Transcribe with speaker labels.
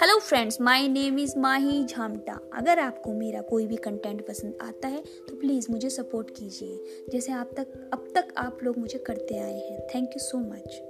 Speaker 1: Hello friends my name is Mahi Jhamta अगर आपको मेरा कोई भी कंटेंट पसंद आता है तो प्लीज़ मुझे सपोर्ट कीजिए। जैसे आप तक, अब तक आप लोग मुझे करते आए हैं। Thank you so much